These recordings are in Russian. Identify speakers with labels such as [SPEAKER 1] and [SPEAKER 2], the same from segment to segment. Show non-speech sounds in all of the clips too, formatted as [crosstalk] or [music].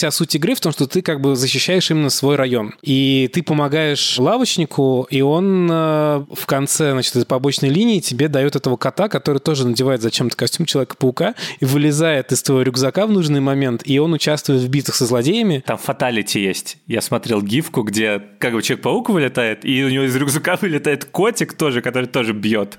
[SPEAKER 1] вся суть игры в том, что ты как бы защищаешь именно свой район. И ты помогаешь лавочнику, и он э, в конце, значит, этой побочной линии тебе дает этого кота, который тоже надевает зачем-то костюм Человека-паука и вылезает из твоего рюкзака в нужный момент, и он участвует в битвах со злодеями.
[SPEAKER 2] Там фаталити есть. Я смотрел гифку, где как бы Человек-паук вылетает, и у него из рюкзака [laughs] вылетает котик тоже, который тоже бьет.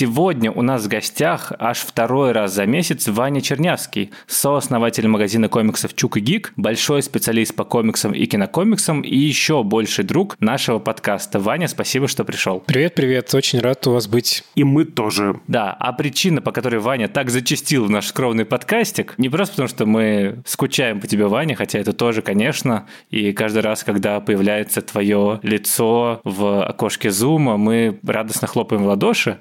[SPEAKER 2] Сегодня у нас в гостях аж второй раз за месяц Ваня Чернявский, сооснователь магазина комиксов Чук и Гик, большой специалист по комиксам и кинокомиксам и еще больший друг нашего подкаста. Ваня, спасибо, что пришел.
[SPEAKER 1] Привет, привет, очень рад у вас быть.
[SPEAKER 3] И мы тоже.
[SPEAKER 2] Да, а причина, по которой Ваня так зачастил в наш скромный подкастик, не просто потому, что мы скучаем по тебе, Ваня, хотя это тоже, конечно, и каждый раз, когда появляется твое лицо в окошке зума, мы радостно хлопаем в ладоши.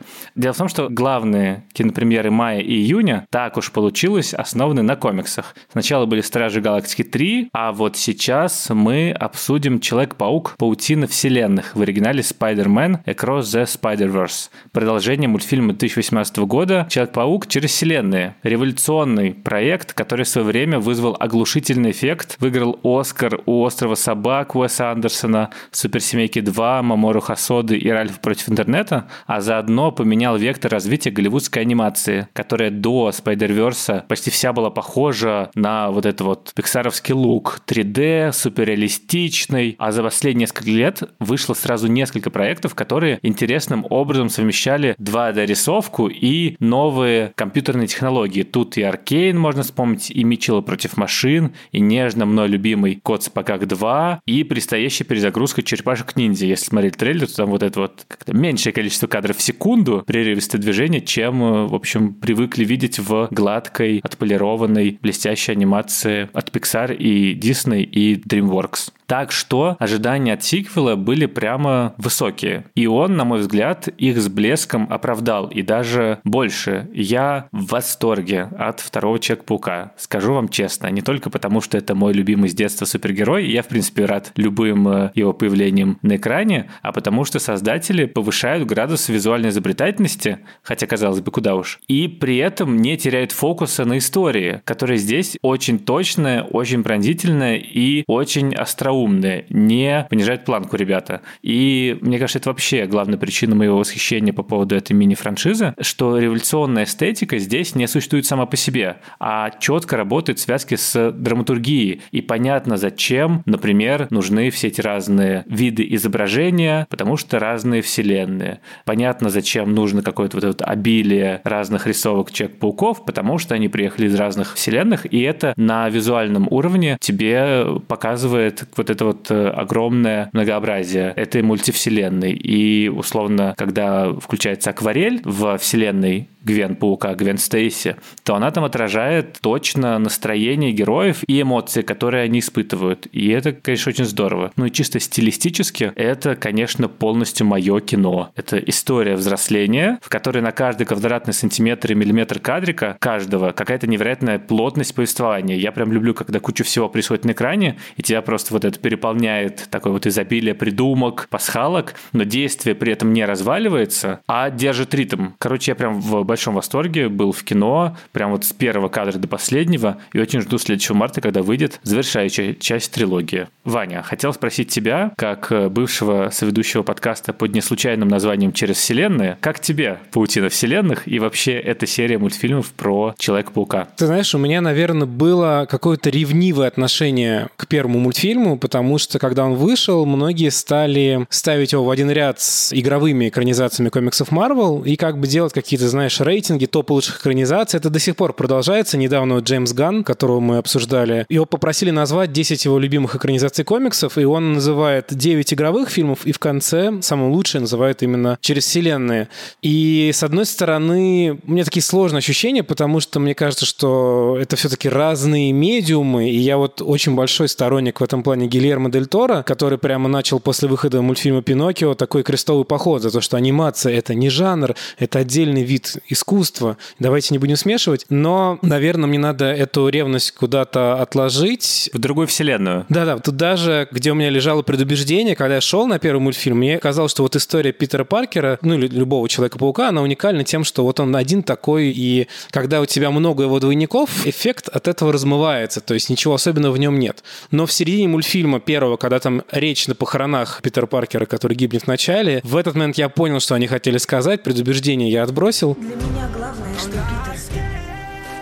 [SPEAKER 2] Дело в том, что главные кинопремьеры мая и июня, так уж получилось, основаны на комиксах. Сначала были «Стражи Галактики 3», а вот сейчас мы обсудим «Человек-паук. Паутина вселенных» в оригинале «Spider-Man Across the Spider-Verse». Продолжение мультфильма 2018 года «Человек-паук через вселенные». Революционный проект, который в свое время вызвал оглушительный эффект, выиграл «Оскар» у «Острова собак» Уэса Андерсона, «Суперсемейки 2», «Мамору Хасоды» и «Ральф против интернета», а заодно поменял вектор развития голливудской анимации, которая до Spider-Verse почти вся была похожа на вот это вот пиксаровский лук. 3D, суперреалистичный. А за последние несколько лет вышло сразу несколько проектов, которые интересным образом совмещали 2D-рисовку и новые компьютерные технологии. Тут и Аркейн можно вспомнить, и Мичела против машин, и нежно мной любимый Код Спакак 2, и предстоящая перезагрузка черепашек ниндзя. Если смотреть трейлер, то там вот это вот меньшее количество кадров в секунду, при прерывистые движения, чем, э, в общем, привыкли видеть в гладкой, отполированной, блестящей анимации от Pixar и Disney и DreamWorks. Так что ожидания от сиквела были прямо высокие. И он, на мой взгляд, их с блеском оправдал. И даже больше. Я в восторге от второго Человека-паука. Скажу вам честно. Не только потому, что это мой любимый с детства супергерой. Я, в принципе, рад любым э, его появлением на экране. А потому что создатели повышают градус визуальной изобретательности. Хотя, казалось бы, куда уж. И при этом не теряют фокуса на истории, которая здесь очень точная, очень пронзительная и очень остроумная не понижать планку, ребята. И мне кажется, это вообще главная причина моего восхищения по поводу этой мини-франшизы, что революционная эстетика здесь не существует сама по себе, а четко работает в связке с драматургией. И понятно, зачем, например, нужны все эти разные виды изображения, потому что разные вселенные. Понятно, зачем нужно какое-то вот это обилие разных рисовок Человек-пауков, потому что они приехали из разных вселенных, и это на визуальном уровне тебе показывает вот вот это вот э, огромное многообразие этой мультивселенной. И, условно, когда включается акварель в вселенной Гвен Паука, Гвен Стейси, то она там отражает точно настроение героев и эмоции, которые они испытывают. И это, конечно, очень здорово. Ну и чисто стилистически это, конечно, полностью мое кино. Это история взросления, в которой на каждый квадратный сантиметр и миллиметр кадрика каждого какая-то невероятная плотность повествования. Я прям люблю, когда куча всего происходит на экране, и тебя просто вот это переполняет такое вот изобилие придумок, пасхалок, но действие при этом не разваливается, а держит ритм. Короче, я прям в большом восторге, был в кино, прям вот с первого кадра до последнего, и очень жду следующего марта, когда выйдет завершающая часть трилогии. Ваня, хотел спросить тебя, как э, бывшего соведущего подкаста под неслучайным названием «Через вселенные», как тебе «Паутина вселенных» и вообще эта серия мультфильмов про Человека-паука?
[SPEAKER 1] Ты знаешь, у меня, наверное, было какое-то ревнивое отношение к первому мультфильму, потому что, когда он вышел, многие стали ставить его в один ряд с игровыми экранизациями комиксов Marvel и как бы делать какие-то, знаешь, рейтинги топ лучших экранизаций. Это до сих пор продолжается. Недавно Джеймс Ганн, которого мы обсуждали, его попросили назвать 10 его любимых экранизаций комиксов, и он называет 9 игровых фильмов, и в конце самое лучшее называет именно «Через вселенные». И, с одной стороны, у меня такие сложные ощущения, потому что мне кажется, что это все-таки разные медиумы, и я вот очень большой сторонник в этом плане Гильермо Дель Торо, который прямо начал после выхода мультфильма «Пиноккио» такой крестовый поход за то, что анимация — это не жанр, это отдельный вид искусства. Давайте не будем смешивать. Но, наверное, мне надо эту ревность куда-то отложить.
[SPEAKER 2] В другую вселенную.
[SPEAKER 1] Да-да, тут даже, где у меня лежало предубеждение, когда я шел на первый мультфильм, мне казалось, что вот история Питера Паркера, ну или любого Человека-паука, она уникальна тем, что вот он один такой, и когда у тебя много его двойников, эффект от этого размывается, то есть ничего особенного в нем нет. Но в середине мультфильма первого, когда там речь на похоронах Питера Паркера, который гибнет в начале, в этот момент я понял, что они хотели сказать, предубеждение я отбросил.
[SPEAKER 4] Для меня главное, что Питер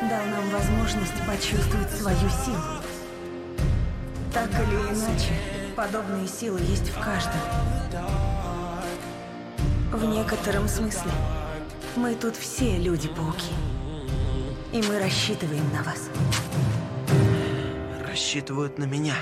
[SPEAKER 4] дал нам возможность почувствовать свою силу. Так или иначе, подобные силы есть в каждом. В некотором смысле мы тут все люди-пауки. И мы рассчитываем на вас.
[SPEAKER 5] Рассчитывают на меня.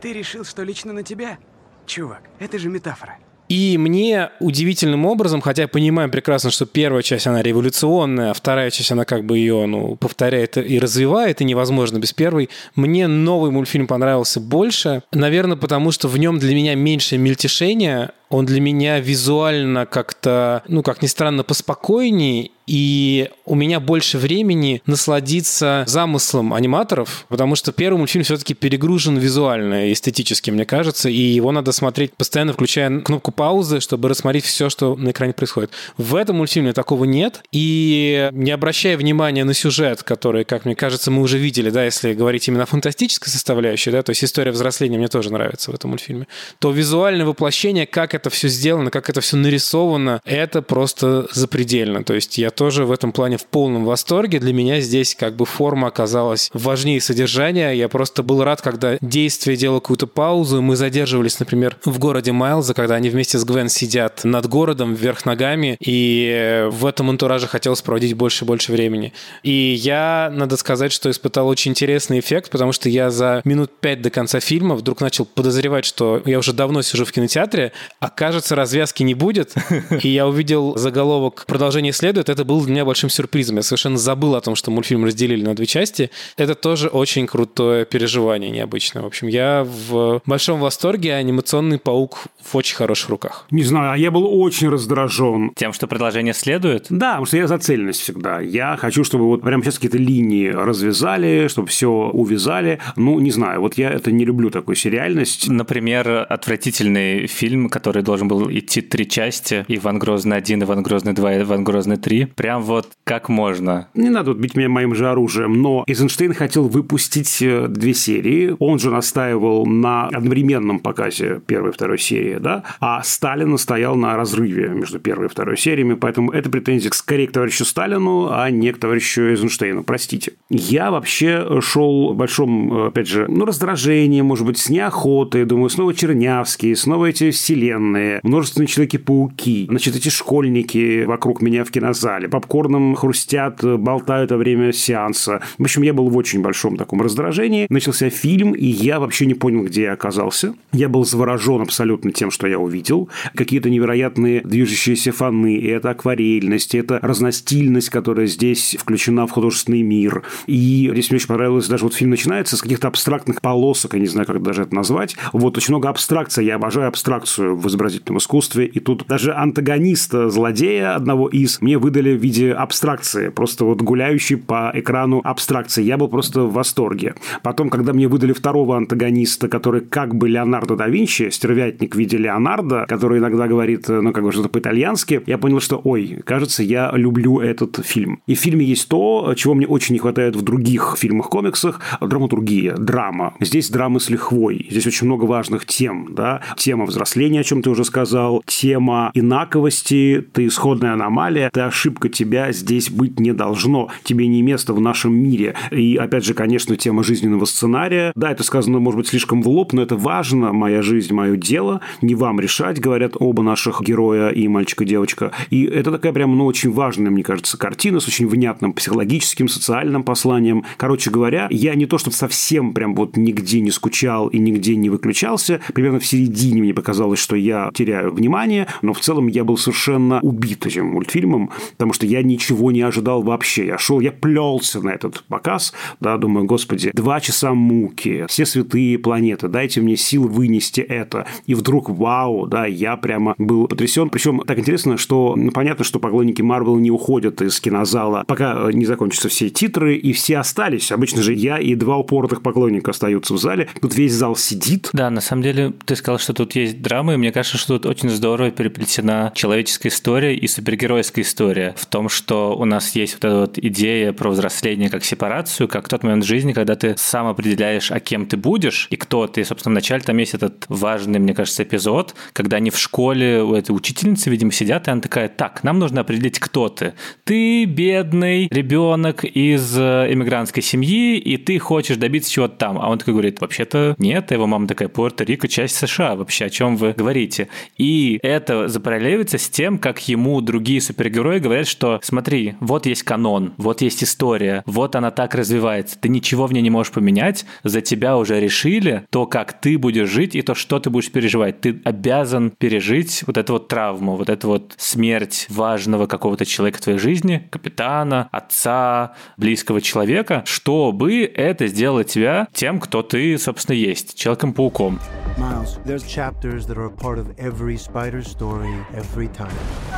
[SPEAKER 5] Ты решил, что лично на тебя? Чувак, это же метафора.
[SPEAKER 1] И мне удивительным образом, хотя я понимаю прекрасно, что первая часть, она революционная, а вторая часть, она как бы ее ну, повторяет и развивает, и невозможно без первой, мне новый мультфильм понравился больше. Наверное, потому что в нем для меня меньше мельтешения, он для меня визуально как-то, ну, как ни странно, поспокойнее, и у меня больше времени насладиться замыслом аниматоров, потому что первый мультфильм все-таки перегружен визуально, эстетически, мне кажется, и его надо смотреть постоянно, включая кнопку паузы, чтобы рассмотреть все, что на экране происходит. В этом мультфильме такого нет, и не обращая внимания на сюжет, который, как мне кажется, мы уже видели, да, если говорить именно о фантастической составляющей, да, то есть история взросления мне тоже нравится в этом мультфильме, то визуальное воплощение, как это все сделано, как это все нарисовано, это просто запредельно. То есть я тоже в этом плане в полном восторге. Для меня здесь как бы форма оказалась важнее содержания. Я просто был рад, когда действие делало какую-то паузу. Мы задерживались, например, в городе Майлза, когда они вместе с Гвен сидят над городом вверх ногами, и в этом антураже хотелось проводить больше и больше времени. И я, надо сказать, что испытал очень интересный эффект, потому что я за минут пять до конца фильма вдруг начал подозревать, что я уже давно сижу в кинотеатре, а кажется, развязки не будет. [laughs] И я увидел заголовок «Продолжение следует». Это был для меня большим сюрпризом. Я совершенно забыл о том, что мультфильм разделили на две части. Это тоже очень крутое переживание необычное. В общем, я в большом восторге. Анимационный паук в очень хороших руках.
[SPEAKER 3] Не знаю, а я был очень раздражен.
[SPEAKER 2] Тем, что продолжение следует?
[SPEAKER 3] Да, потому что я за цельность всегда. Я хочу, чтобы вот прямо сейчас какие-то линии развязали, чтобы все увязали. Ну, не знаю, вот я это не люблю, такую сериальность.
[SPEAKER 2] Например, отвратительный фильм, который должен был идти три части, Иван Грозный 1, Иван Грозный 2, Иван Грозный 3. Прям вот как можно.
[SPEAKER 3] Не надо вот бить меня моим же оружием, но Эйзенштейн хотел выпустить э, две серии. Он же настаивал на одновременном показе первой и второй серии, да, а Сталин настоял на разрыве между первой и второй сериями, поэтому это претензия скорее к товарищу Сталину, а не к товарищу Эйзенштейну, простите. Я вообще шел большом, э, опять же, ну, раздражении, может быть, с неохотой, думаю, снова Чернявский, снова эти вселенные, множественные Человеки-пауки, значит, эти школьники вокруг меня в кинозале, попкорном хрустят, болтают во время сеанса. В общем, я был в очень большом таком раздражении. Начался фильм, и я вообще не понял, где я оказался. Я был заворожен абсолютно тем, что я увидел. Какие-то невероятные движущиеся фоны, и это акварельность, это разностильность, которая здесь включена в художественный мир. И здесь мне очень понравилось, даже вот фильм начинается с каких-то абстрактных полосок, я не знаю, как даже это назвать. Вот очень много абстракции, я обожаю абстракцию в изобразительном искусстве, и тут даже антагониста злодея одного из мне выдали в виде абстракции, просто вот гуляющий по экрану абстракции. Я был просто в восторге. Потом, когда мне выдали второго антагониста, который как бы Леонардо да Винчи, стервятник в виде Леонардо, который иногда говорит, ну, как бы что-то по-итальянски, я понял, что, ой, кажется, я люблю этот фильм. И в фильме есть то, чего мне очень не хватает в других фильмах-комиксах, драматургия, драма. Здесь драмы с лихвой. Здесь очень много важных тем, да. Тема взросления, о чем ты уже сказал, тема инаковости, ты исходная аномалия, ты ошибка ошибка, тебя здесь быть не должно, тебе не место в нашем мире. И, опять же, конечно, тема жизненного сценария. Да, это сказано, может быть, слишком в лоб, но это важно, моя жизнь, мое дело, не вам решать, говорят оба наших героя и мальчик и девочка. И это такая прям, ну, очень важная, мне кажется, картина с очень внятным психологическим, социальным посланием. Короче говоря, я не то, чтобы совсем прям вот нигде не скучал и нигде не выключался. Примерно в середине мне показалось, что я теряю внимание, но в целом я был совершенно убит этим мультфильмом, потому что я ничего не ожидал вообще. Я шел, я плелся на этот показ, да, думаю, господи, два часа муки, все святые планеты, дайте мне сил вынести это. И вдруг, вау, да, я прямо был потрясен. Причем так интересно, что ну, понятно, что поклонники Марвел не уходят из кинозала, пока не закончатся все титры, и все остались. Обычно же я и два упоротых поклонника остаются в зале. Тут весь зал сидит.
[SPEAKER 2] Да, на самом деле, ты сказал, что тут есть драма, и мне кажется, что тут очень здорово переплетена человеческая история и супергеройская история в том, что у нас есть вот эта вот идея про взросление как сепарацию, как тот момент жизни, когда ты сам определяешь, а кем ты будешь и кто ты. Собственно, в начале там есть этот важный, мне кажется, эпизод, когда они в школе у этой учительницы, видимо, сидят, и она такая, так, нам нужно определить, кто ты. Ты бедный ребенок из э, иммигрантской семьи, и ты хочешь добиться чего-то там. А он такой говорит, вообще-то нет, его мама такая, Пуэрто-Рико, часть США, вообще о чем вы говорите? И это запараллеливается с тем, как ему другие супергерои говорят, что смотри, вот есть канон, вот есть история, вот она так развивается, ты ничего в ней не можешь поменять, за тебя уже решили то, как ты будешь жить и то, что ты будешь переживать. Ты обязан пережить вот эту вот травму, вот эту вот смерть важного какого-то человека в твоей жизни, капитана, отца, близкого человека, чтобы это сделало тебя тем, кто ты, собственно, есть, Человеком-пауком. Miles, there's chapters that are a part of every spider story every time.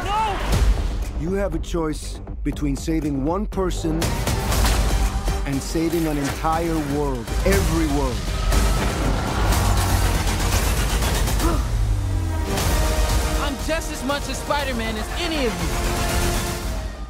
[SPEAKER 2] No! You have a choice between saving one person and saving an entire world, every world. I'm just as much a Spider-Man as any of you.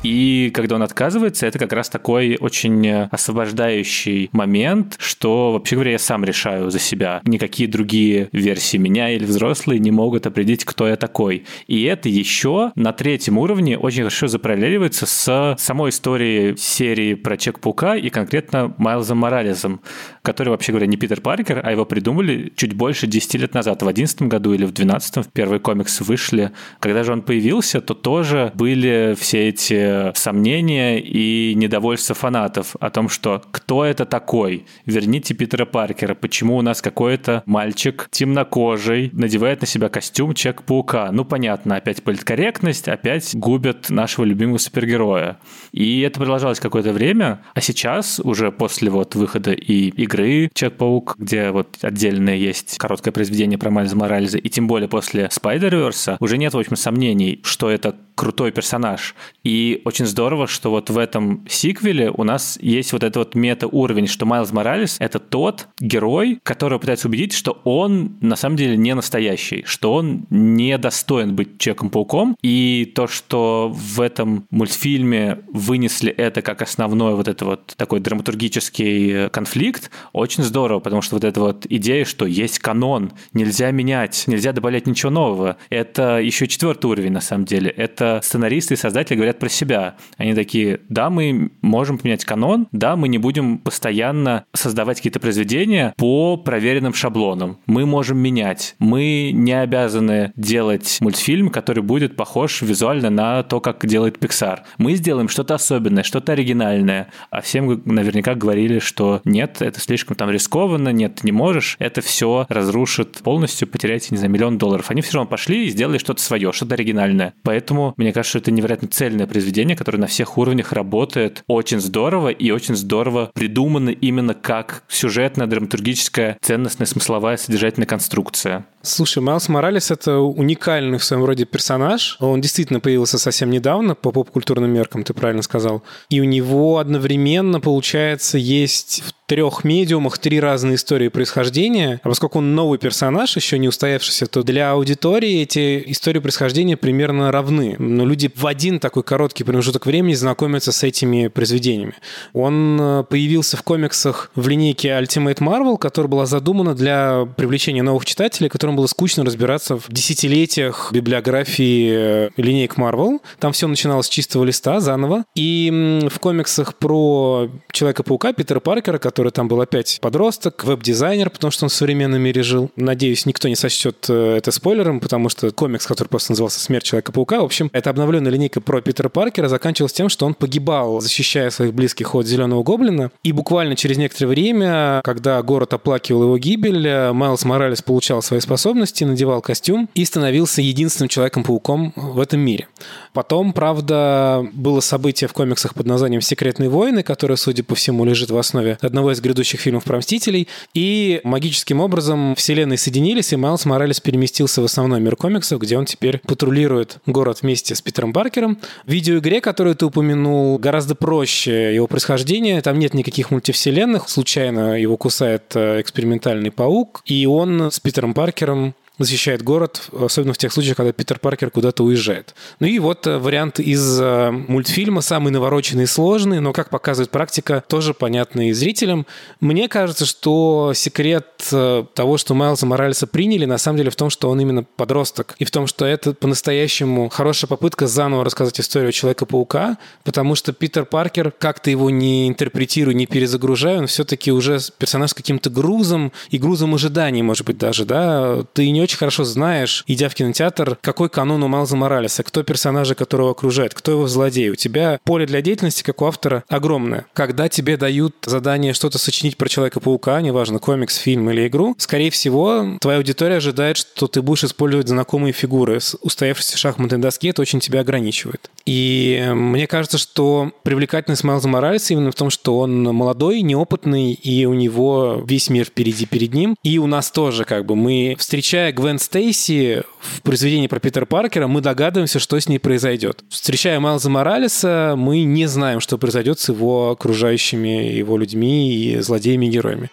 [SPEAKER 2] И когда он отказывается, это как раз такой очень освобождающий момент, что, вообще говоря, я сам решаю за себя. Никакие другие версии меня или взрослые не могут определить, кто я такой. И это еще на третьем уровне очень хорошо запараллеливается с самой историей серии про Чек-паука и конкретно Майлзом Моралесом, который, вообще говоря, не Питер Паркер, а его придумали чуть больше 10 лет назад, в 2011 году или в 2012 первые комиксы вышли. Когда же он появился, то тоже были все эти сомнения и недовольство фанатов о том, что кто это такой? Верните Питера Паркера. Почему у нас какой-то мальчик темнокожий надевает на себя костюм Человек-паука? Ну, понятно, опять политкорректность, опять губят нашего любимого супергероя. И это продолжалось какое-то время, а сейчас, уже после вот выхода и игры Человек-паук, где вот отдельное есть короткое произведение про Майльза Моральза, и тем более после Spider-Verse, уже нет, в общем, сомнений, что это крутой персонаж. И очень здорово, что вот в этом сиквеле у нас есть вот этот вот мета-уровень, что Майлз Моралес — это тот герой, который пытается убедить, что он на самом деле не настоящий, что он не достоин быть Человеком-пауком. И то, что в этом мультфильме вынесли это как основной вот это вот такой драматургический конфликт, очень здорово, потому что вот эта вот идея, что есть канон, нельзя менять, нельзя добавлять ничего нового, это еще четвертый уровень на самом деле. Это сценаристы и создатели говорят про себя. Они такие, да, мы можем поменять канон, да, мы не будем постоянно создавать какие-то произведения по проверенным шаблонам. Мы можем менять. Мы не обязаны делать мультфильм, который будет похож визуально на то, как делает Pixar. Мы сделаем что-то особенное, что-то оригинальное. А всем наверняка говорили, что нет, это слишком там рискованно, нет, не можешь, это все разрушит полностью, потеряете, не знаю, миллион долларов. Они все равно пошли и сделали что-то свое, что-то оригинальное. Поэтому мне кажется, что это невероятно цельное произведение, которое на всех уровнях работает очень здорово и очень здорово придумано именно как сюжетная, драматургическая, ценностная, смысловая, содержательная конструкция.
[SPEAKER 1] Слушай, Майлз Моралес — это уникальный в своем роде персонаж. Он действительно появился совсем недавно по поп-культурным меркам, ты правильно сказал. И у него одновременно, получается, есть в трех медиумах три разные истории происхождения. А поскольку он новый персонаж, еще не устоявшийся, то для аудитории эти истории происхождения примерно равны. Но люди в один такой короткий промежуток времени знакомятся с этими произведениями. Он э, появился в комиксах в линейке Ultimate Marvel, которая была задумана для привлечения новых читателей, которым было скучно разбираться в десятилетиях библиографии э, линейк Marvel. Там все начиналось с чистого листа, заново. И в комиксах про Человека-паука Питера Паркера, который там был опять подросток, веб-дизайнер, потому что он в современном мире жил. Надеюсь, никто не сочтет э, это спойлером, потому что комикс, который просто назывался «Смерть Человека-паука», в общем, это обновленная линейка про Питера Паркера заканчивалась тем, что он погибал, защищая своих близких от Зеленого Гоблина. И буквально через некоторое время, когда город оплакивал его гибель, э, Майлз Моралес получал свои способности, надевал костюм и становился единственным Человеком-пауком в этом мире. Потом, правда, было событие в комиксах под названием «Секретные войны», которое, судя по всему, лежит в основе одного из грядущих фильмов про Мстителей. И магическим образом вселенные соединились, и Майлз Моралес переместился в основной мир комиксов, где он теперь патрулирует город вместе с Питером Паркером. В видеоигре, которую ты упомянул, гораздо проще его происхождение. Там нет никаких мультивселенных. Случайно его кусает э, экспериментальный паук, и он с Питером Паркером защищает город, особенно в тех случаях, когда Питер Паркер куда-то уезжает. Ну и вот э, вариант из э, мультфильма, самый навороченный и сложный, но, как показывает практика, тоже понятный зрителям. Мне кажется, что секрет э, того, что Майлза Моралеса приняли, на самом деле в том, что он именно подросток, и в том, что это по-настоящему хорошая попытка заново рассказать историю Человека-паука, потому что Питер Паркер, как-то его не интерпретируя, не перезагружая, он все-таки уже персонаж с каким-то грузом и грузом ожиданий, может быть, даже, да, ты не хорошо знаешь, идя в кинотеатр, какой канон у Майлза Моралеса, кто персонажи, которого окружает, кто его злодей. У тебя поле для деятельности, как у автора, огромное. Когда тебе дают задание что-то сочинить про Человека-паука, неважно, комикс, фильм или игру, скорее всего, твоя аудитория ожидает, что ты будешь использовать знакомые фигуры. С устоявшейся шахматной доски это очень тебя ограничивает. И э, мне кажется, что привлекательность Майлза Моралеса именно в том, что он молодой, неопытный, и у него весь мир впереди перед ним. И у нас тоже, как бы, мы, встречая Гвен Стейси в произведении про Питера Паркера, мы догадываемся, что с ней произойдет. Встречая Майлза Моралеса, мы не знаем, что произойдет с его окружающими его людьми и злодеями и героями.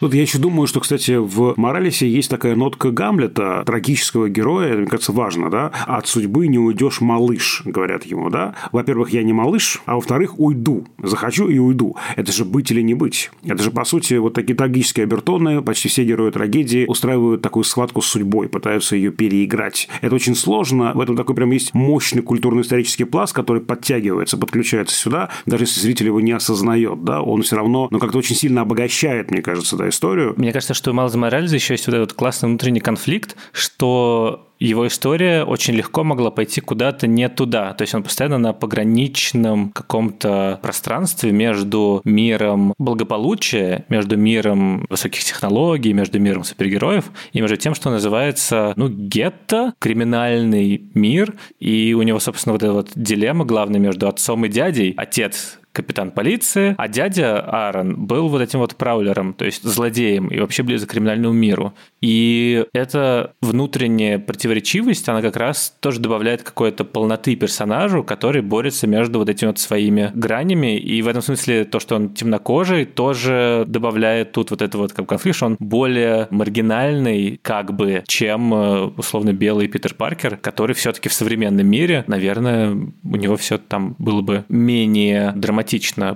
[SPEAKER 3] Вот я еще думаю, что, кстати, в Моралесе есть такая нотка Гамлета, трагического героя, мне кажется, важно, да? От судьбы не уйдешь, малыш, говорят ему, да? Во-первых, я не малыш, а во-вторых, уйду. Захочу и уйду. Это же быть или не быть. Это же, по сути, вот такие трагические обертоны, почти все герои трагедии устраивают такую схватку с судьбой, пытаются ее переиграть. Это очень сложно. В этом такой прям есть мощный культурно-исторический пласт, который подтягивается, подключается сюда, даже если зритель его не осознает, да? Он все равно, ну, как-то очень сильно обогащает, мне кажется, да, историю.
[SPEAKER 2] Мне кажется, что у Майлза Моральза еще есть вот этот классный внутренний конфликт, что его история очень легко могла пойти куда-то не туда. То есть он постоянно на пограничном каком-то пространстве между миром благополучия, между миром высоких технологий, между миром супергероев и между тем, что называется, ну, гетто, криминальный мир. И у него, собственно, вот эта вот дилемма главная между отцом и дядей. Отец капитан полиции, а дядя Аарон был вот этим вот праулером, то есть злодеем и вообще близок к криминальному миру. И эта внутренняя противоречивость, она как раз тоже добавляет какой-то полноты персонажу, который борется между вот этими вот своими гранями. И в этом смысле то, что он темнокожий, тоже добавляет тут вот это вот как конфликт, он более маргинальный как бы, чем э, условно белый Питер Паркер, который все-таки в современном мире, наверное, у него все там было бы менее драматично.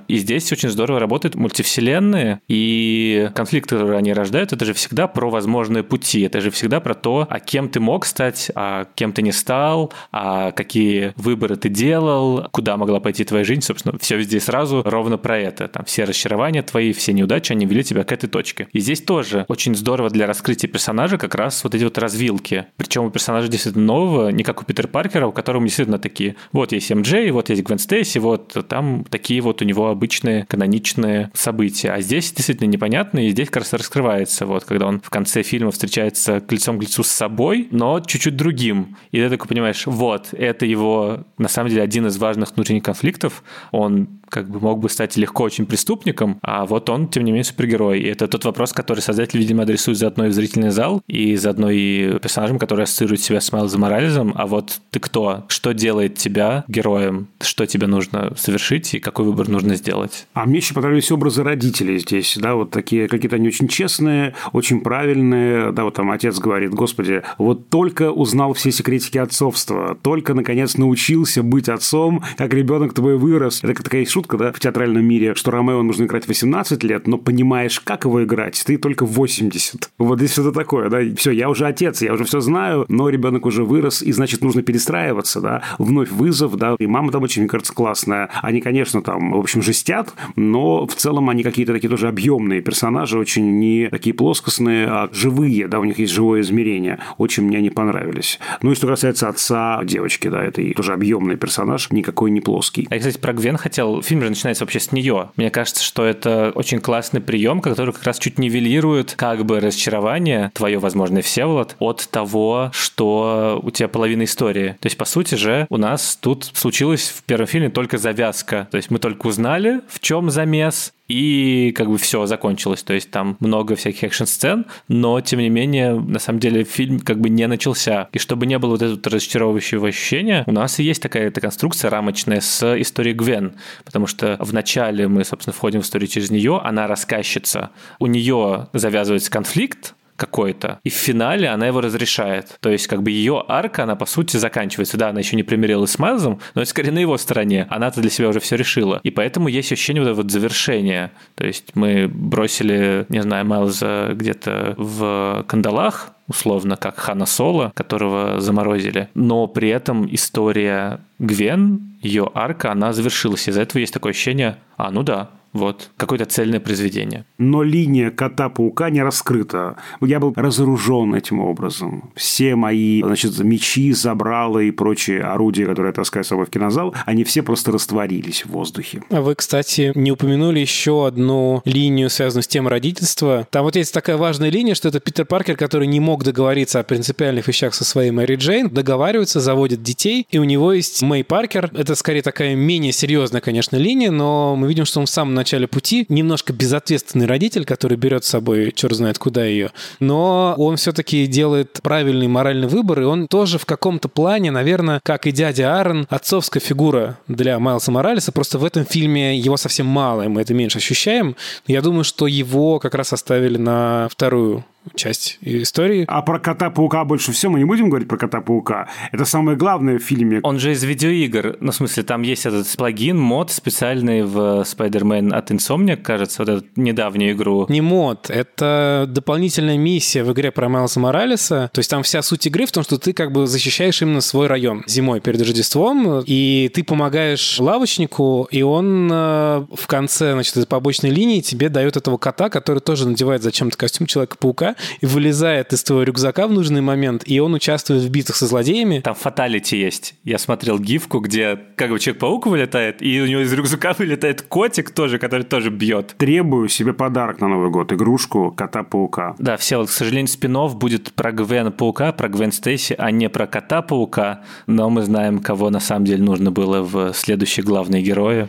[SPEAKER 2] И здесь очень здорово работают мультивселенные, и конфликты, которые они рождают, это же всегда про возможные пути. Это же всегда про то, а кем ты мог стать, а кем ты не стал, а какие выборы ты делал, куда могла пойти твоя жизнь. Собственно, все везде сразу ровно про это. Там все расчарования твои, все неудачи, они вели тебя к этой точке. И здесь тоже очень здорово для раскрытия персонажа как раз вот эти вот развилки. Причем у персонажа действительно нового, не как у Питера Паркера, у которого действительно такие, вот есть МД, вот есть Гвен Стейси, вот там такие вот у него обычные каноничные события. А здесь действительно непонятно, и здесь как раз раскрывается, вот когда он в конце фильма встречается лицом к лицу с собой, но чуть-чуть другим. И ты такой понимаешь, вот, это его, на самом деле, один из важных внутренних конфликтов. Он как бы мог бы стать легко очень преступником, а вот он, тем не менее, супергерой. И это тот вопрос, который создатель, видимо, адресует заодно и в зрительный зал, и заодно и персонажем, который ассоциирует себя с Майлзом Морализом. А вот ты кто? Что делает тебя героем? Что тебе нужно совершить? И какой выбор нужно сделать.
[SPEAKER 3] А мне еще понравились образы родителей здесь, да, вот такие какие-то они очень честные, очень правильные, да, вот там отец говорит, господи, вот только узнал все секретики отцовства, только, наконец, научился быть отцом, как ребенок твой вырос. Это такая шутка, да, в театральном мире, что Ромео нужно играть 18 лет, но понимаешь, как его играть, ты только 80. Вот здесь что-то такое, да, все, я уже отец, я уже все знаю, но ребенок уже вырос, и, значит, нужно перестраиваться, да, вновь вызов, да, и мама там очень, мне кажется, классная. Они, конечно, там, в общем, жестят, но в целом они какие-то такие тоже объемные персонажи, очень не такие плоскостные, а живые, да, у них есть живое измерение. Очень мне они понравились. Ну и что касается отца девочки, да, это тоже объемный персонаж, никакой не плоский.
[SPEAKER 2] А я, кстати, про Гвен хотел, фильм же начинается вообще с нее. Мне кажется, что это очень классный прием, который как раз чуть нивелирует как бы разочарование твое, возможно, и Всеволод, от того, что у тебя половина истории. То есть, по сути же, у нас тут случилось в первом фильме только завязка. То есть мы только узнали, в чем замес, и как бы все закончилось. То есть там много всяких экшн-сцен, но тем не менее, на самом деле, фильм как бы не начался. И чтобы не было вот этого разочаровывающего ощущения, у нас и есть такая эта конструкция рамочная с историей Гвен, потому что в начале мы, собственно, входим в историю через нее, она рассказчица, у нее завязывается конфликт, какой-то. И в финале она его разрешает. То есть, как бы ее арка, она по сути заканчивается. Да, она еще не примирилась с Майлзом, но скорее на его стороне. Она-то для себя уже все решила. И поэтому есть ощущение вот этого вот завершения. То есть мы бросили, не знаю, Майлза где-то в кандалах, условно, как Хана Соло, которого заморозили. Но при этом история Гвен, ее арка, она завершилась. Из-за этого есть такое ощущение, а, ну да, вот, какое-то цельное произведение.
[SPEAKER 3] Но линия кота-паука не раскрыта. Я был разоружен этим образом. Все мои, значит, мечи, забралы и прочие орудия, которые я таскаю с собой в кинозал, они все просто растворились в воздухе.
[SPEAKER 1] А вы, кстати, не упомянули еще одну линию, связанную с темой родительства. Там вот есть такая важная линия, что это Питер Паркер, который не мог договориться о принципиальных вещах со своей Мэри Джейн, договаривается, заводит детей, и у него есть Мэй Паркер. Это скорее такая менее серьезная, конечно, линия, но мы видим, что он в самом начале пути немножко безответственный родитель, который берет с собой черт знает куда ее, но он все-таки делает правильный моральный выбор, и он тоже в каком-то плане, наверное, как и дядя Аарон, отцовская фигура для Майлса Моралеса, просто в этом фильме его совсем мало, и мы это меньше ощущаем. Я думаю, что его как раз оставили на вторую часть истории.
[SPEAKER 3] А про кота-паука больше всего мы не будем говорить про кота-паука. Это самое главное в фильме.
[SPEAKER 2] Он же из видеоигр. Ну, в смысле, там есть этот плагин, мод специальный в Spider-Man от Insomniac, кажется, вот эту недавнюю игру.
[SPEAKER 1] Не мод, это дополнительная миссия в игре про Майлса Моралеса. То есть там вся суть игры в том, что ты как бы защищаешь именно свой район зимой перед Рождеством, и ты помогаешь лавочнику, и он э, в конце, значит, этой побочной линии тебе дает этого кота, который тоже надевает зачем-то костюм Человека-паука, и вылезает из твоего рюкзака в нужный момент, и он участвует в битвах со злодеями.
[SPEAKER 2] Там фаталити есть. Я смотрел гифку, где как бы Человек-паук вылетает, и у него из рюкзака [laughs] вылетает котик тоже, который тоже бьет.
[SPEAKER 3] Требую себе подарок на Новый год, игрушку кота-паука.
[SPEAKER 2] Да, все, вот, к сожалению, спинов будет про Гвен Паука, про Гвен Стейси, а не про кота-паука, но мы знаем, кого на самом деле нужно было в следующие главные герои.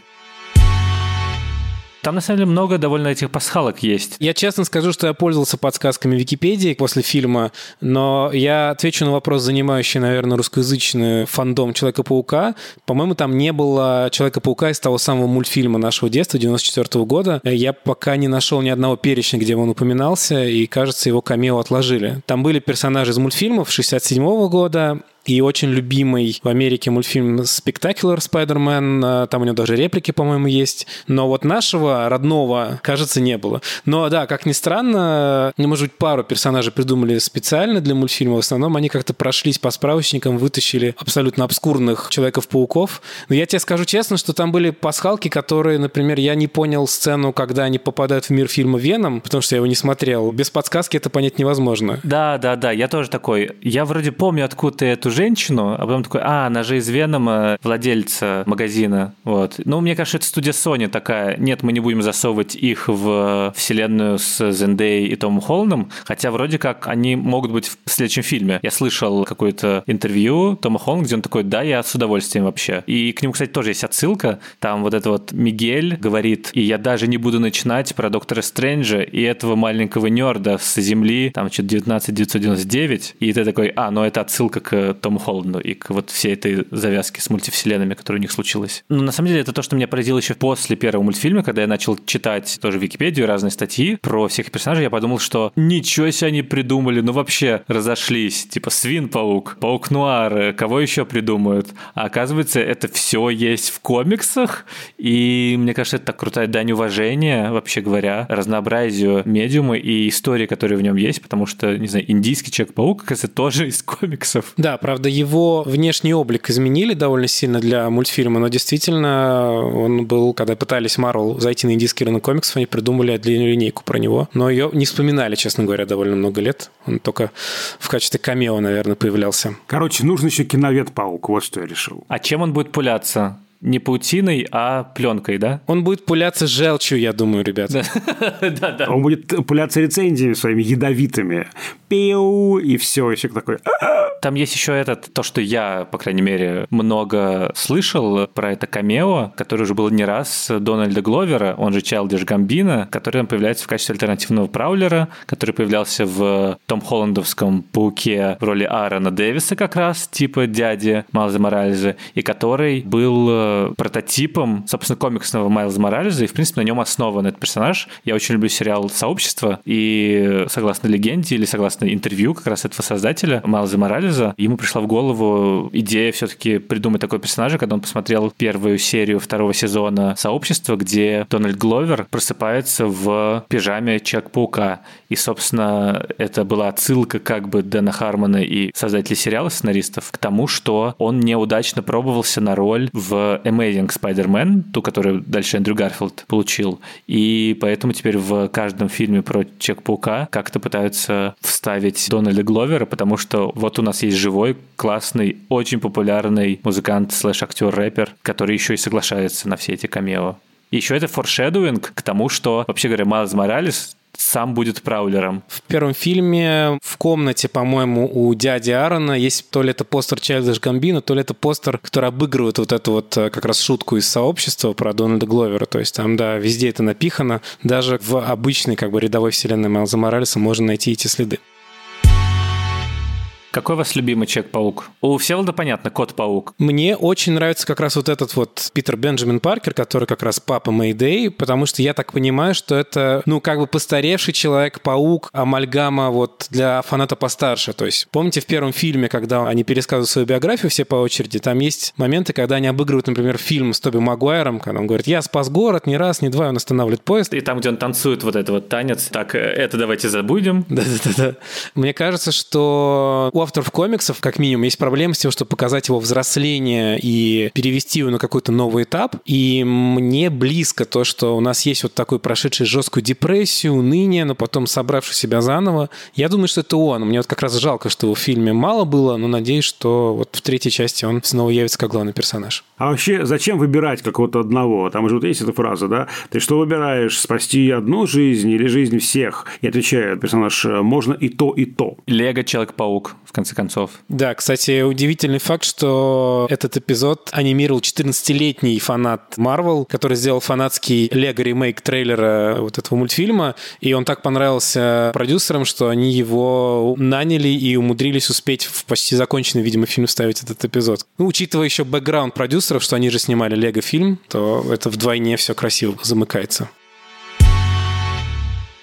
[SPEAKER 2] Там, на самом деле, много довольно этих пасхалок есть.
[SPEAKER 1] Я честно скажу, что я пользовался подсказками Википедии после фильма, но я отвечу на вопрос, занимающий, наверное, русскоязычный фандом Человека-паука. По-моему, там не было Человека-паука из того самого мультфильма нашего детства, 94 года. Я пока не нашел ни одного перечня, где он упоминался, и, кажется, его камео отложили. Там были персонажи из мультфильмов 67 года, и очень любимый в Америке мультфильм Spectacular Spider-Man, там у него даже реплики, по-моему, есть, но вот нашего родного, кажется, не было. Но да, как ни странно, ну, может быть, пару персонажей придумали специально для мультфильма, в основном они как-то прошлись по справочникам, вытащили абсолютно обскурных Человеков-пауков. Но я тебе скажу честно, что там были пасхалки, которые, например, я не понял сцену, когда они попадают в мир фильма «Веном», потому что я его не смотрел. Без подсказки это понять невозможно.
[SPEAKER 2] Да, да, да, я тоже такой. Я вроде помню, откуда эту женщину, а потом такой, а, она же из Венома, владельца магазина. Вот. Ну, мне кажется, это студия Sony такая. Нет, мы не будем засовывать их в вселенную с Зендей и Томом Холландом, хотя вроде как они могут быть в следующем фильме. Я слышал какое-то интервью Тома Холланда, где он такой, да, я с удовольствием вообще. И к нему, кстати, тоже есть отсылка. Там вот это вот Мигель говорит, и я даже не буду начинать про Доктора Стрэнджа и этого маленького нерда с Земли, там что-то 19999, и ты такой, а, ну это отсылка к Тому Холланду и к вот всей этой завязке с мультивселенными, которая у них случилась. Но на самом деле это то, что меня поразило еще после первого мультфильма, когда я начал читать тоже Википедию, разные статьи про всех персонажей, я подумал, что ничего себе они придумали, ну вообще разошлись. Типа Свин-паук, Паук-Нуар, кого еще придумают? А оказывается, это все есть в комиксах, и мне кажется, это так крутая дань уважения, вообще говоря, разнообразию медиума и истории, которые в нем есть, потому что, не знаю, индийский Человек-паук, кажется, тоже из комиксов.
[SPEAKER 1] Да, правда, его внешний облик изменили довольно сильно для мультфильма, но действительно он был, когда пытались Марвел зайти на индийский рынок комиксов, они придумали отдельную линейку про него, но ее не вспоминали, честно говоря, довольно много лет. Он только в качестве камео, наверное, появлялся.
[SPEAKER 3] Короче, нужен еще киновед-паук, вот что я решил.
[SPEAKER 2] А чем он будет пуляться? Не паутиной, а пленкой, да?
[SPEAKER 1] Он будет пуляться желчью, я думаю, ребят. [laughs]
[SPEAKER 3] Да, да. Он будет пуляться рецензиями своими ядовитыми. Пиу, и все, и человек такой...
[SPEAKER 2] Там есть еще этот, то, что я, по крайней мере, много слышал про это камео, который уже был не раз Дональда Гловера, он же Чайлдиш Гамбина, который там появляется в качестве альтернативного Праулера, который появлялся в Том Холландовском Пауке в роли Аарона Дэвиса как раз, типа дяди Майлза Моральза, и который был прототипом, собственно, комиксного Майлза Моральза, и, в принципе, на нем основан этот персонаж. Я очень люблю сериал «Сообщество», и согласно легенде или согласно интервью как раз этого создателя Майлза Морализа, ему пришла в голову идея все-таки придумать такой персонажа, когда он посмотрел первую серию второго сезона «Сообщества», где Дональд Гловер просыпается в пижаме Человек-паука. И, собственно, это была отсылка как бы Дэна Хармона и создателей сериала, сценаристов, к тому, что он неудачно пробовался на роль в Amazing Spider-Man, ту, которую дальше Эндрю Гарфилд получил. И поэтому теперь в каждом фильме про Человек-паука как-то пытаются вставить Дональда Гловера, потому что вот у нас есть живой, классный, очень популярный музыкант слэш-актер, рэпер, который еще и соглашается на все эти камео. Еще это форшедуинг к тому, что, вообще говоря, Майлз Моралес сам будет Праулером.
[SPEAKER 1] В первом фильме в комнате, по-моему, у дяди Аарона есть то ли это постер Чайлдиш Гамбина, то ли это постер, который обыгрывает вот эту вот э, как раз шутку из сообщества про Дональда Гловера. То есть там, да, везде это напихано. Даже в обычной как бы рядовой вселенной Майлза Моралеса можно найти эти следы.
[SPEAKER 2] Какой у вас любимый Человек-паук? У Всеволода, понятно, Кот-паук.
[SPEAKER 1] Мне очень нравится как раз вот этот вот Питер Бенджамин Паркер, который как раз папа Мэйдэй, потому что я так понимаю, что это, ну, как бы постаревший Человек-паук, амальгама вот для фаната постарше. То есть, помните в первом фильме, когда они пересказывают свою биографию все по очереди, там есть моменты, когда они обыгрывают, например, фильм с Тоби Магуайром, когда он говорит, я спас город, не раз, не два, он останавливает поезд.
[SPEAKER 2] И там, где он танцует вот этот вот танец, так, э, это давайте забудем. [laughs]
[SPEAKER 1] Да-да-да. Мне кажется, что у авторов комиксов, как минимум, есть проблема с тем, чтобы показать его взросление и перевести его на какой-то новый этап. И мне близко то, что у нас есть вот такой прошедший жесткую депрессию, уныние, но потом собравший себя заново. Я думаю, что это он. Мне вот как раз жалко, что его в фильме мало было, но надеюсь, что вот в третьей части он снова явится как главный персонаж.
[SPEAKER 3] А вообще, зачем выбирать какого-то одного? Там же вот есть эта фраза, да? Ты что выбираешь, спасти одну жизнь или жизнь всех? И отвечает персонаж, можно и то, и то.
[SPEAKER 2] Лего Человек-паук конце концов.
[SPEAKER 1] Да, кстати, удивительный факт, что этот эпизод анимировал 14-летний фанат Marvel, который сделал фанатский лего-ремейк трейлера вот этого мультфильма, и он так понравился продюсерам, что они его наняли и умудрились успеть в почти законченный, видимо, фильм вставить этот эпизод. Ну, учитывая еще бэкграунд продюсеров, что они же снимали лего-фильм, то это вдвойне все красиво замыкается.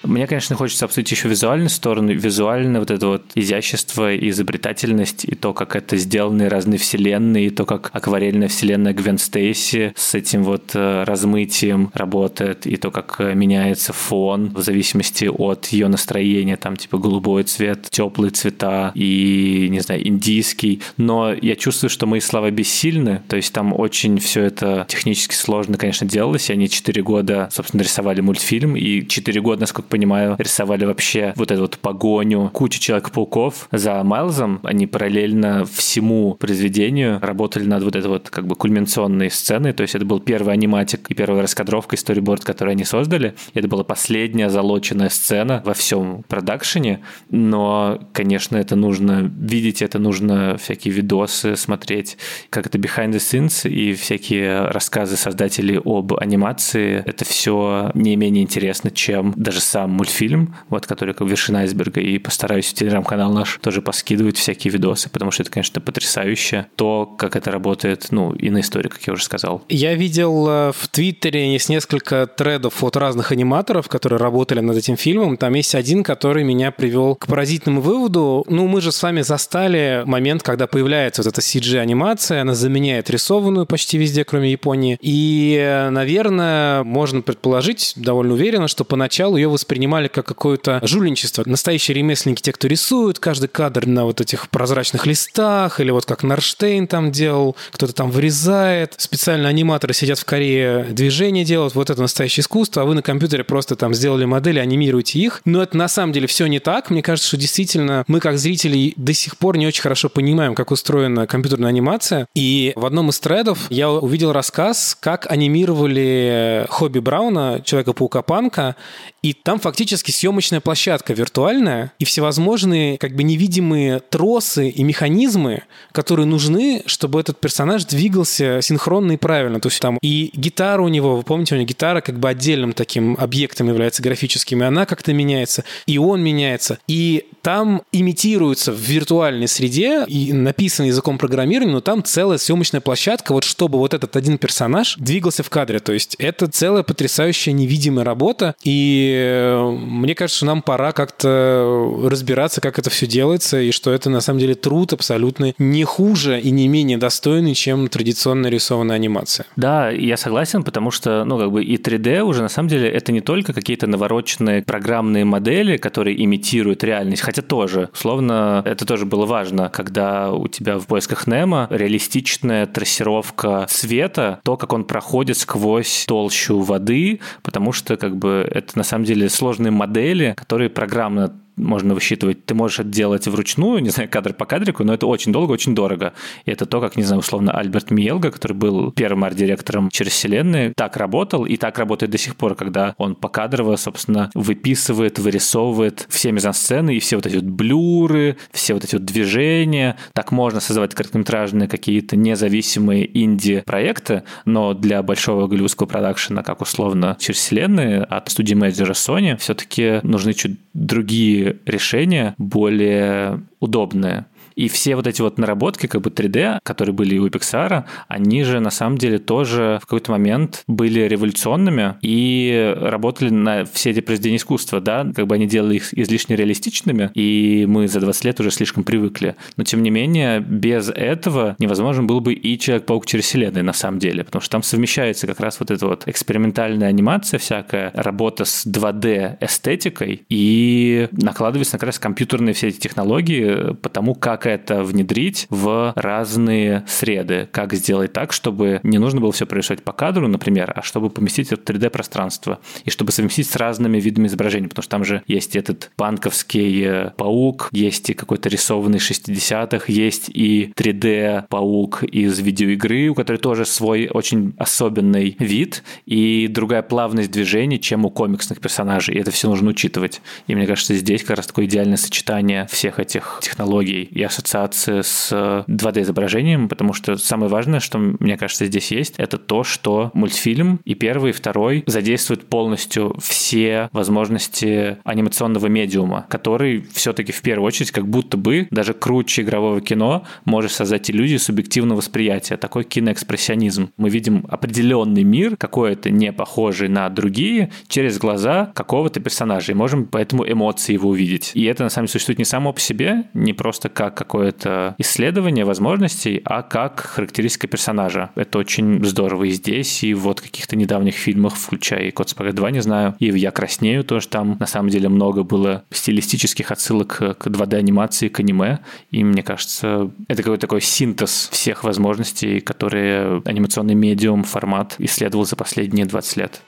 [SPEAKER 2] Мне, конечно, хочется обсудить еще визуальную сторону. Визуально вот это вот изящество, изобретательность и то, как это сделаны разные вселенные, и то, как акварельная вселенная Гвен Стейси с этим вот э, размытием работает, и то, как э, меняется фон в зависимости от ее настроения, там типа голубой цвет, теплые цвета и, не знаю, индийский. Но я чувствую, что мои слова бессильны, то есть там очень все это технически сложно, конечно, делалось, и они четыре года, собственно, рисовали мультфильм, и четыре года, насколько понимаю, рисовали вообще вот эту вот погоню кучу Человек-пауков за Майлзом. Они параллельно всему произведению работали над вот этой вот как бы кульминационной сценой. То есть это был первый аниматик и первая раскадровка и сториборд, который они создали. Это была последняя залоченная сцена во всем продакшене. Но, конечно, это нужно видеть, это нужно всякие видосы смотреть, как это behind the scenes и всякие рассказы создателей об анимации. Это все не менее интересно, чем даже сам сам мультфильм, вот, который как вершина айсберга, и постараюсь в телеграм-канал наш тоже поскидывать всякие видосы, потому что это, конечно, потрясающе. То, как это работает, ну, и на истории, как я уже сказал.
[SPEAKER 1] Я видел э, в Твиттере есть несколько тредов от разных аниматоров, которые работали над этим фильмом. Там есть один, который меня привел к поразительному выводу. Ну, мы же с вами застали момент, когда появляется вот эта CG-анимация, она заменяет рисованную почти везде, кроме Японии. И, э, наверное, можно предположить довольно уверенно, что поначалу ее воспринимали как какое-то жульничество. Настоящие ремесленники, те, кто рисуют, каждый кадр на вот этих прозрачных листах, или вот как Нарштейн там делал, кто-то там вырезает. Специально аниматоры сидят в Корее, движения делают, вот это настоящее искусство, а вы на компьютере просто там сделали модели, анимируете их. Но это на самом деле все не так. Мне кажется, что действительно мы как зрители до сих пор не очень хорошо понимаем, как устроена компьютерная анимация. И в одном из тредов я увидел рассказ, как анимировали Хобби Брауна, Человека-паука Панка, и там фактически съемочная площадка виртуальная, и всевозможные как бы невидимые тросы и механизмы, которые нужны, чтобы этот персонаж двигался синхронно и правильно. То есть там и гитара у него, вы помните, у него гитара как бы отдельным таким объектом является графическим, и она как-то меняется, и он меняется. И там имитируется в виртуальной среде и написано языком программирования, но там целая съемочная площадка, вот чтобы вот этот один персонаж двигался в кадре. То есть это целая потрясающая невидимая работа, и мне кажется, нам пора как-то разбираться, как это все делается, и что это на самом деле труд абсолютно не хуже и не менее достойный, чем традиционно рисованная анимация.
[SPEAKER 2] Да, я согласен, потому что, ну, как бы и 3D уже на самом деле это не только какие-то навороченные программные модели, которые имитируют реальность, хотя тоже, условно, это тоже было важно, когда у тебя в поисках Немо реалистичная трассировка света, то, как он проходит сквозь толщу воды, потому что как бы это на самом деле сложные модели, которые программно можно высчитывать. Ты можешь это делать вручную, не знаю, кадр по кадрику, но это очень долго, очень дорого. И это то, как, не знаю, условно, Альберт Миелга, который был первым арт-директором через вселенные, так работал и так работает до сих пор, когда он покадрово, собственно, выписывает, вырисовывает все мизансцены и все вот эти вот блюры, все вот эти вот движения. Так можно создавать короткометражные какие-то независимые инди-проекты, но для большого голливудского продакшена, как условно через вселенные от студии менеджера Sony, все-таки нужны чуть другие решения, более удобные. И все вот эти вот наработки как бы 3D, которые были у Pixar, они же на самом деле тоже в какой-то момент были революционными и работали на все эти произведения искусства, да, как бы они делали их излишне реалистичными, и мы за 20 лет уже слишком привыкли. Но тем не менее, без этого невозможен был бы и Человек-паук через вселенную на самом деле, потому что там совмещается как раз вот эта вот экспериментальная анимация всякая, работа с 2D эстетикой и накладывается как раз компьютерные все эти технологии по тому, как это внедрить в разные среды, как сделать так, чтобы не нужно было все происходить по кадру, например, а чтобы поместить это в 3D-пространство, и чтобы совместить с разными видами изображений, потому что там же есть этот банковский э, паук, есть и какой-то рисованный 60-х, есть и 3D-паук из видеоигры, у которой тоже свой очень особенный вид и другая плавность движений, чем у комиксных персонажей, и это все нужно учитывать. И мне кажется, здесь как раз такое идеальное сочетание всех этих технологий. И ассоциации с 2D-изображением, потому что самое важное, что, мне кажется, здесь есть, это то, что мультфильм и первый, и второй задействуют полностью все возможности анимационного медиума, который все-таки в первую очередь как будто бы даже круче игрового кино может создать иллюзию субъективного восприятия, такой киноэкспрессионизм. Мы видим определенный мир, какой-то не похожий на другие, через глаза какого-то персонажа, и можем поэтому эмоции его увидеть. И это на самом деле существует не само по себе, не просто как какое-то исследование возможностей, а как характеристика персонажа. Это очень здорово и здесь, и вот каких-то недавних фильмах, включая и «Кот Спагет 2», не знаю, и «Я краснею» тоже там на самом деле много было стилистических отсылок к 2D-анимации, к аниме, и мне кажется, это какой-то такой синтез всех возможностей, которые анимационный медиум, формат исследовал за последние 20 лет.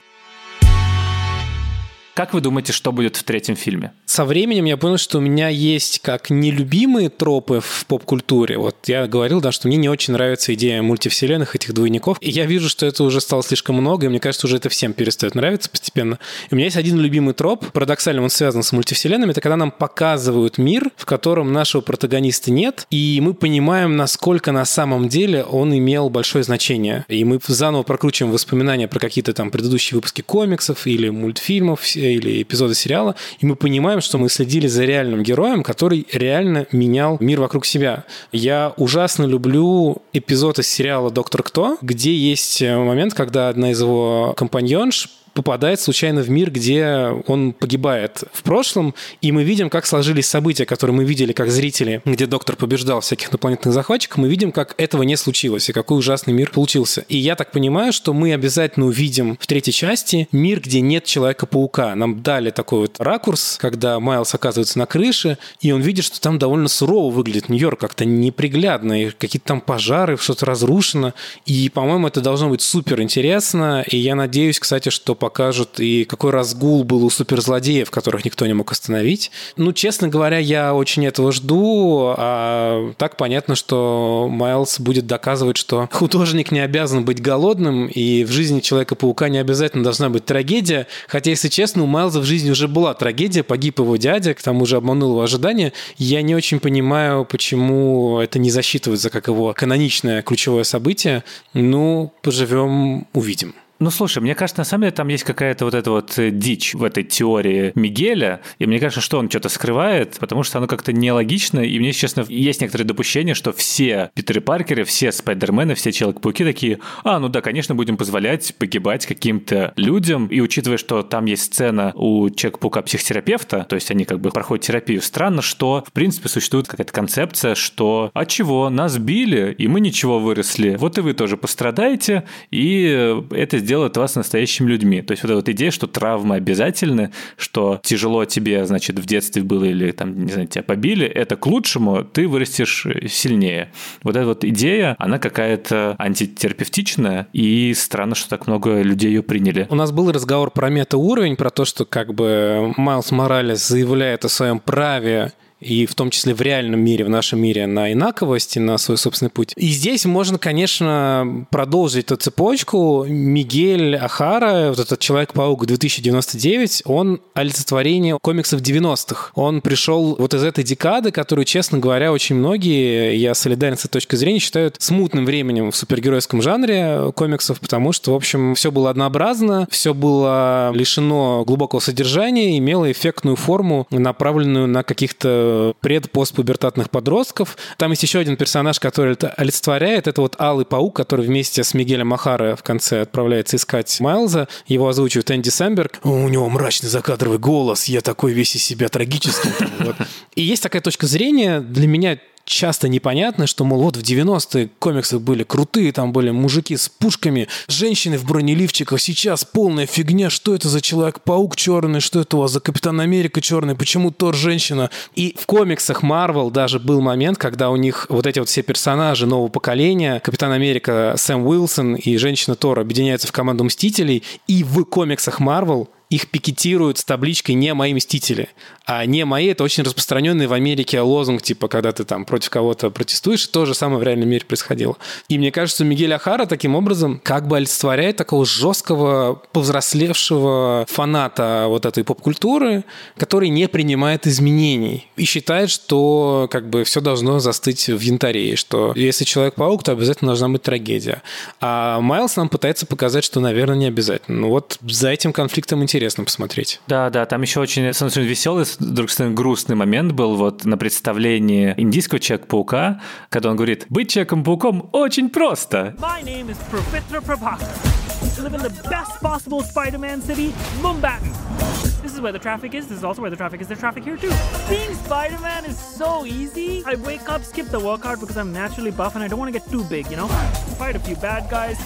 [SPEAKER 2] Как вы думаете, что будет в третьем фильме?
[SPEAKER 1] Со временем я понял, что у меня есть как нелюбимые тропы в поп-культуре. Вот я говорил, да, что мне не очень нравится идея мультивселенных, этих двойников. И я вижу, что это уже стало слишком много, и мне кажется, уже это всем перестает нравиться постепенно. И у меня есть один любимый троп, парадоксально он связан с мультивселенными, это когда нам показывают мир, в котором нашего протагониста нет, и мы понимаем, насколько на самом деле он имел большое значение. И мы заново прокручиваем воспоминания про какие-то там предыдущие выпуски комиксов или мультфильмов, или эпизода сериала, и мы понимаем, что мы следили за реальным героем, который реально менял мир вокруг себя. Я ужасно люблю эпизод из сериала «Доктор Кто», где есть момент, когда одна из его компаньонш попадает случайно в мир, где он погибает в прошлом, и мы видим, как сложились события, которые мы видели как зрители, где доктор побеждал всяких инопланетных захватчиков, мы видим, как этого не случилось, и какой ужасный мир получился. И я так понимаю, что мы обязательно увидим в третьей части мир, где нет Человека-паука. Нам дали такой вот ракурс, когда Майлз оказывается на крыше, и он видит, что там довольно сурово выглядит Нью-Йорк, как-то неприглядно, и какие-то там пожары, что-то разрушено. И, по-моему, это должно быть супер интересно, и я надеюсь, кстати, что покажут и какой разгул был у суперзлодеев, которых никто не мог остановить. Ну, честно говоря, я очень этого жду, а так понятно, что Майлз будет доказывать, что художник не обязан быть голодным, и в жизни Человека-паука не обязательно должна быть трагедия, хотя, если честно, у Майлза в жизни уже была трагедия, погиб его дядя, к тому же обманул его ожидания. Я не очень понимаю, почему это не засчитывается как его каноничное ключевое событие. Ну, поживем, увидим.
[SPEAKER 2] Ну, слушай, мне кажется, на самом деле там есть какая-то вот эта вот э, дичь в этой теории Мигеля, и мне кажется, что он что-то скрывает, потому что оно как-то нелогично, и мне, честно, есть некоторые допущения, что все Питеры Паркеры, все Спайдермены, все Человек-пауки такие, а, ну да, конечно, будем позволять погибать каким-то людям, и учитывая, что там есть сцена у Человека-паука психотерапевта, то есть они как бы проходят терапию, странно, что, в принципе, существует какая-то концепция, что, а чего, нас били, и мы ничего выросли, вот и вы тоже пострадаете, и это сделает вас настоящими людьми. То есть вот эта вот идея, что травмы обязательны, что тяжело тебе, значит, в детстве было или там, не знаю, тебя побили, это к лучшему, ты вырастешь сильнее. Вот эта вот идея, она какая-то антитерапевтичная, и странно, что так много людей ее приняли.
[SPEAKER 1] У нас был разговор про метауровень, про то, что как бы Майлз Моралес заявляет о своем праве и в том числе в реальном мире, в нашем мире, на инаковость и на свой собственный путь. И здесь можно, конечно, продолжить эту цепочку. Мигель Ахара, вот этот Человек-паук 2099, он олицетворение комиксов 90-х. Он пришел вот из этой декады, которую, честно говоря, очень многие, я солидарен с этой точки зрения, считают смутным временем в супергеройском жанре комиксов, потому что, в общем, все было однообразно, все было лишено глубокого содержания, имело эффектную форму, направленную на каких-то пред-постпубертатных подростков. Там есть еще один персонаж, который это олицетворяет. Это вот Алый Паук, который вместе с Мигелем Махара в конце отправляется искать Майлза. Его озвучивает Энди Самберг. У него мрачный закадровый голос. Я такой весь из себя трагический. [laughs] И есть такая точка зрения. Для меня часто непонятно, что, мол, вот в 90-е комиксы были крутые, там были мужики с пушками, женщины в бронеливчиках, сейчас полная фигня, что это за Человек-паук черный, что это у вас за Капитан Америка черный, почему Тор женщина? И в комиксах Марвел даже был момент, когда у них вот эти вот все персонажи нового поколения, Капитан Америка Сэм Уилсон и Женщина Тор объединяются в команду Мстителей, и в комиксах Марвел их пикетируют с табличкой «Не мои мстители». А «Не мои» — это очень распространенный в Америке лозунг, типа, когда ты там против кого-то протестуешь, то же самое в реальном мире происходило. И мне кажется, Мигель Ахара таким образом как бы олицетворяет такого жесткого, повзрослевшего фаната вот этой поп-культуры, который не принимает изменений и считает, что как бы все должно застыть в янтаре, что если Человек-паук, то обязательно должна быть трагедия. А Майлз нам пытается показать, что, наверное, не обязательно. Ну вот за этим конфликтом интересно посмотреть.
[SPEAKER 2] Да, да, там еще очень веселый, с другой стороны, грустный момент был вот на представлении индийского Человека-паука, когда он говорит, быть Человеком-пауком очень просто. My name is Professor Prabhakar. Live in the best possible Spider-Man city, Mumbai. This is where the traffic is. This is also where the traffic is. There's traffic here too. Being Spider-Man is so easy. I wake up, skip the workout because I'm naturally buff and I don't want to get too big, you know? Fight a few bad guys,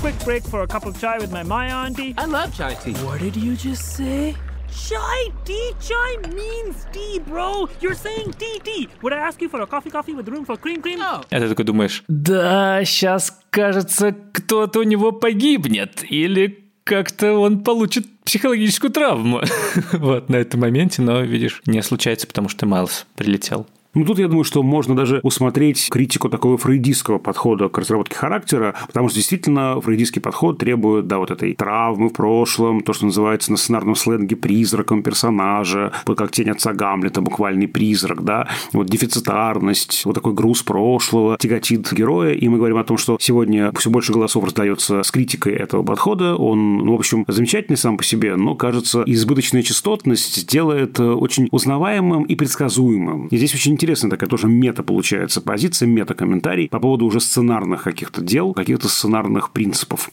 [SPEAKER 2] quick break for a cup of chai with my Maya auntie. I love chai tea. What did you just say? Chai tea? Chai means tea, bro. You're saying tea, tea. Would I ask you for a coffee, coffee with room for cream, cream? Oh. А ты такой думаешь, да, сейчас, кажется, кто-то у него погибнет. Или как-то он получит психологическую травму [laughs] вот на этом моменте, но, видишь, не случается, потому что Майлз прилетел.
[SPEAKER 3] Ну, тут я думаю, что можно даже усмотреть критику такого фрейдистского подхода к разработке характера, потому что действительно фрейдистский подход требует, да, вот этой травмы в прошлом, то, что называется на сценарном сленге призраком персонажа, как тень отца Гамлета, буквальный призрак, да, вот дефицитарность, вот такой груз прошлого тяготит героя, и мы говорим о том, что сегодня все больше голосов раздается с критикой этого подхода, он, ну, в общем, замечательный сам по себе, но, кажется, избыточная частотность делает э, очень узнаваемым и предсказуемым. И здесь очень интересная такая тоже мета получается позиция, мета-комментарий по поводу уже сценарных каких-то дел, каких-то сценарных принципов.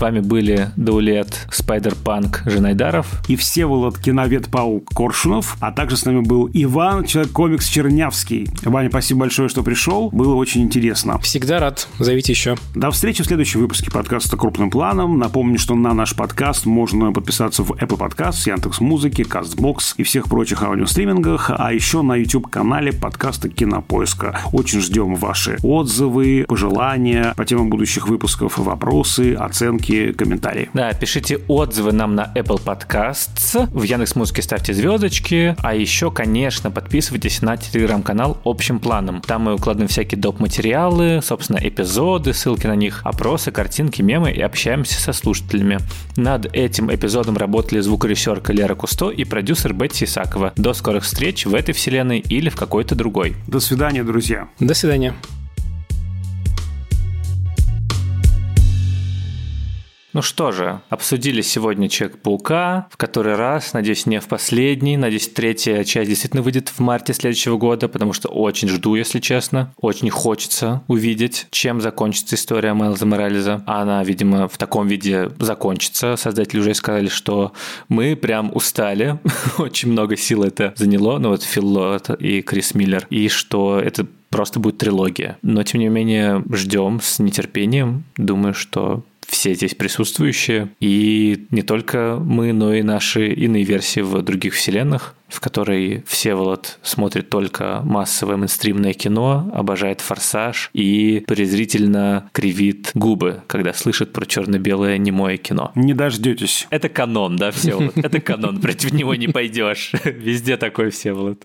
[SPEAKER 2] С вами были Даулет, Спайдер-Панк, Женайдаров.
[SPEAKER 3] И Всеволод Киновед Паук Коршунов. А также с нами был Иван, Человек-комикс Чернявский. Ваня, спасибо большое, что пришел. Было очень интересно.
[SPEAKER 1] Всегда рад. Зовите еще.
[SPEAKER 3] До встречи в следующем выпуске подкаста «Крупным планом». Напомню, что на наш подкаст можно подписаться в Apple Podcast, Яндекс Музыки, Castbox и всех прочих аудиостримингах, а еще на YouTube-канале подкаста Кинопоиска. Очень ждем ваши отзывы, пожелания по темам будущих выпусков, вопросы, оценки оценки, комментарии.
[SPEAKER 2] Да, пишите отзывы нам на Apple Podcasts, в Яндекс Музыке ставьте звездочки, а еще, конечно, подписывайтесь на телеграм-канал общим планом. Там мы укладываем всякие доп. материалы, собственно, эпизоды, ссылки на них, опросы, картинки, мемы и общаемся со слушателями. Над этим эпизодом работали звукорежиссерка Лера Кусто и продюсер Бетти Исакова. До скорых встреч в этой вселенной или в какой-то другой.
[SPEAKER 3] До свидания, друзья.
[SPEAKER 1] До свидания.
[SPEAKER 2] Ну что же, обсудили сегодня Человек-паука, в который раз, надеюсь, не в последний, надеюсь, третья часть действительно выйдет в марте следующего года, потому что очень жду, если честно. Очень хочется увидеть, чем закончится история Майлза Морализа. Она, видимо, в таком виде закончится. Создатели уже сказали, что мы прям устали, [laughs] очень много сил это заняло, ну вот Фил Лот и Крис Миллер, и что это просто будет трилогия. Но, тем не менее, ждем с нетерпением. Думаю, что все здесь присутствующие. И не только мы, но и наши иные версии в других вселенных, в которой Всеволод смотрит только массовое мейнстримное кино, обожает «Форсаж» и презрительно кривит губы, когда слышит про черно-белое немое кино.
[SPEAKER 3] Не дождетесь.
[SPEAKER 2] Это канон, да, Всеволод? [laughs] Это канон, против него не пойдешь. Везде такой Всеволод.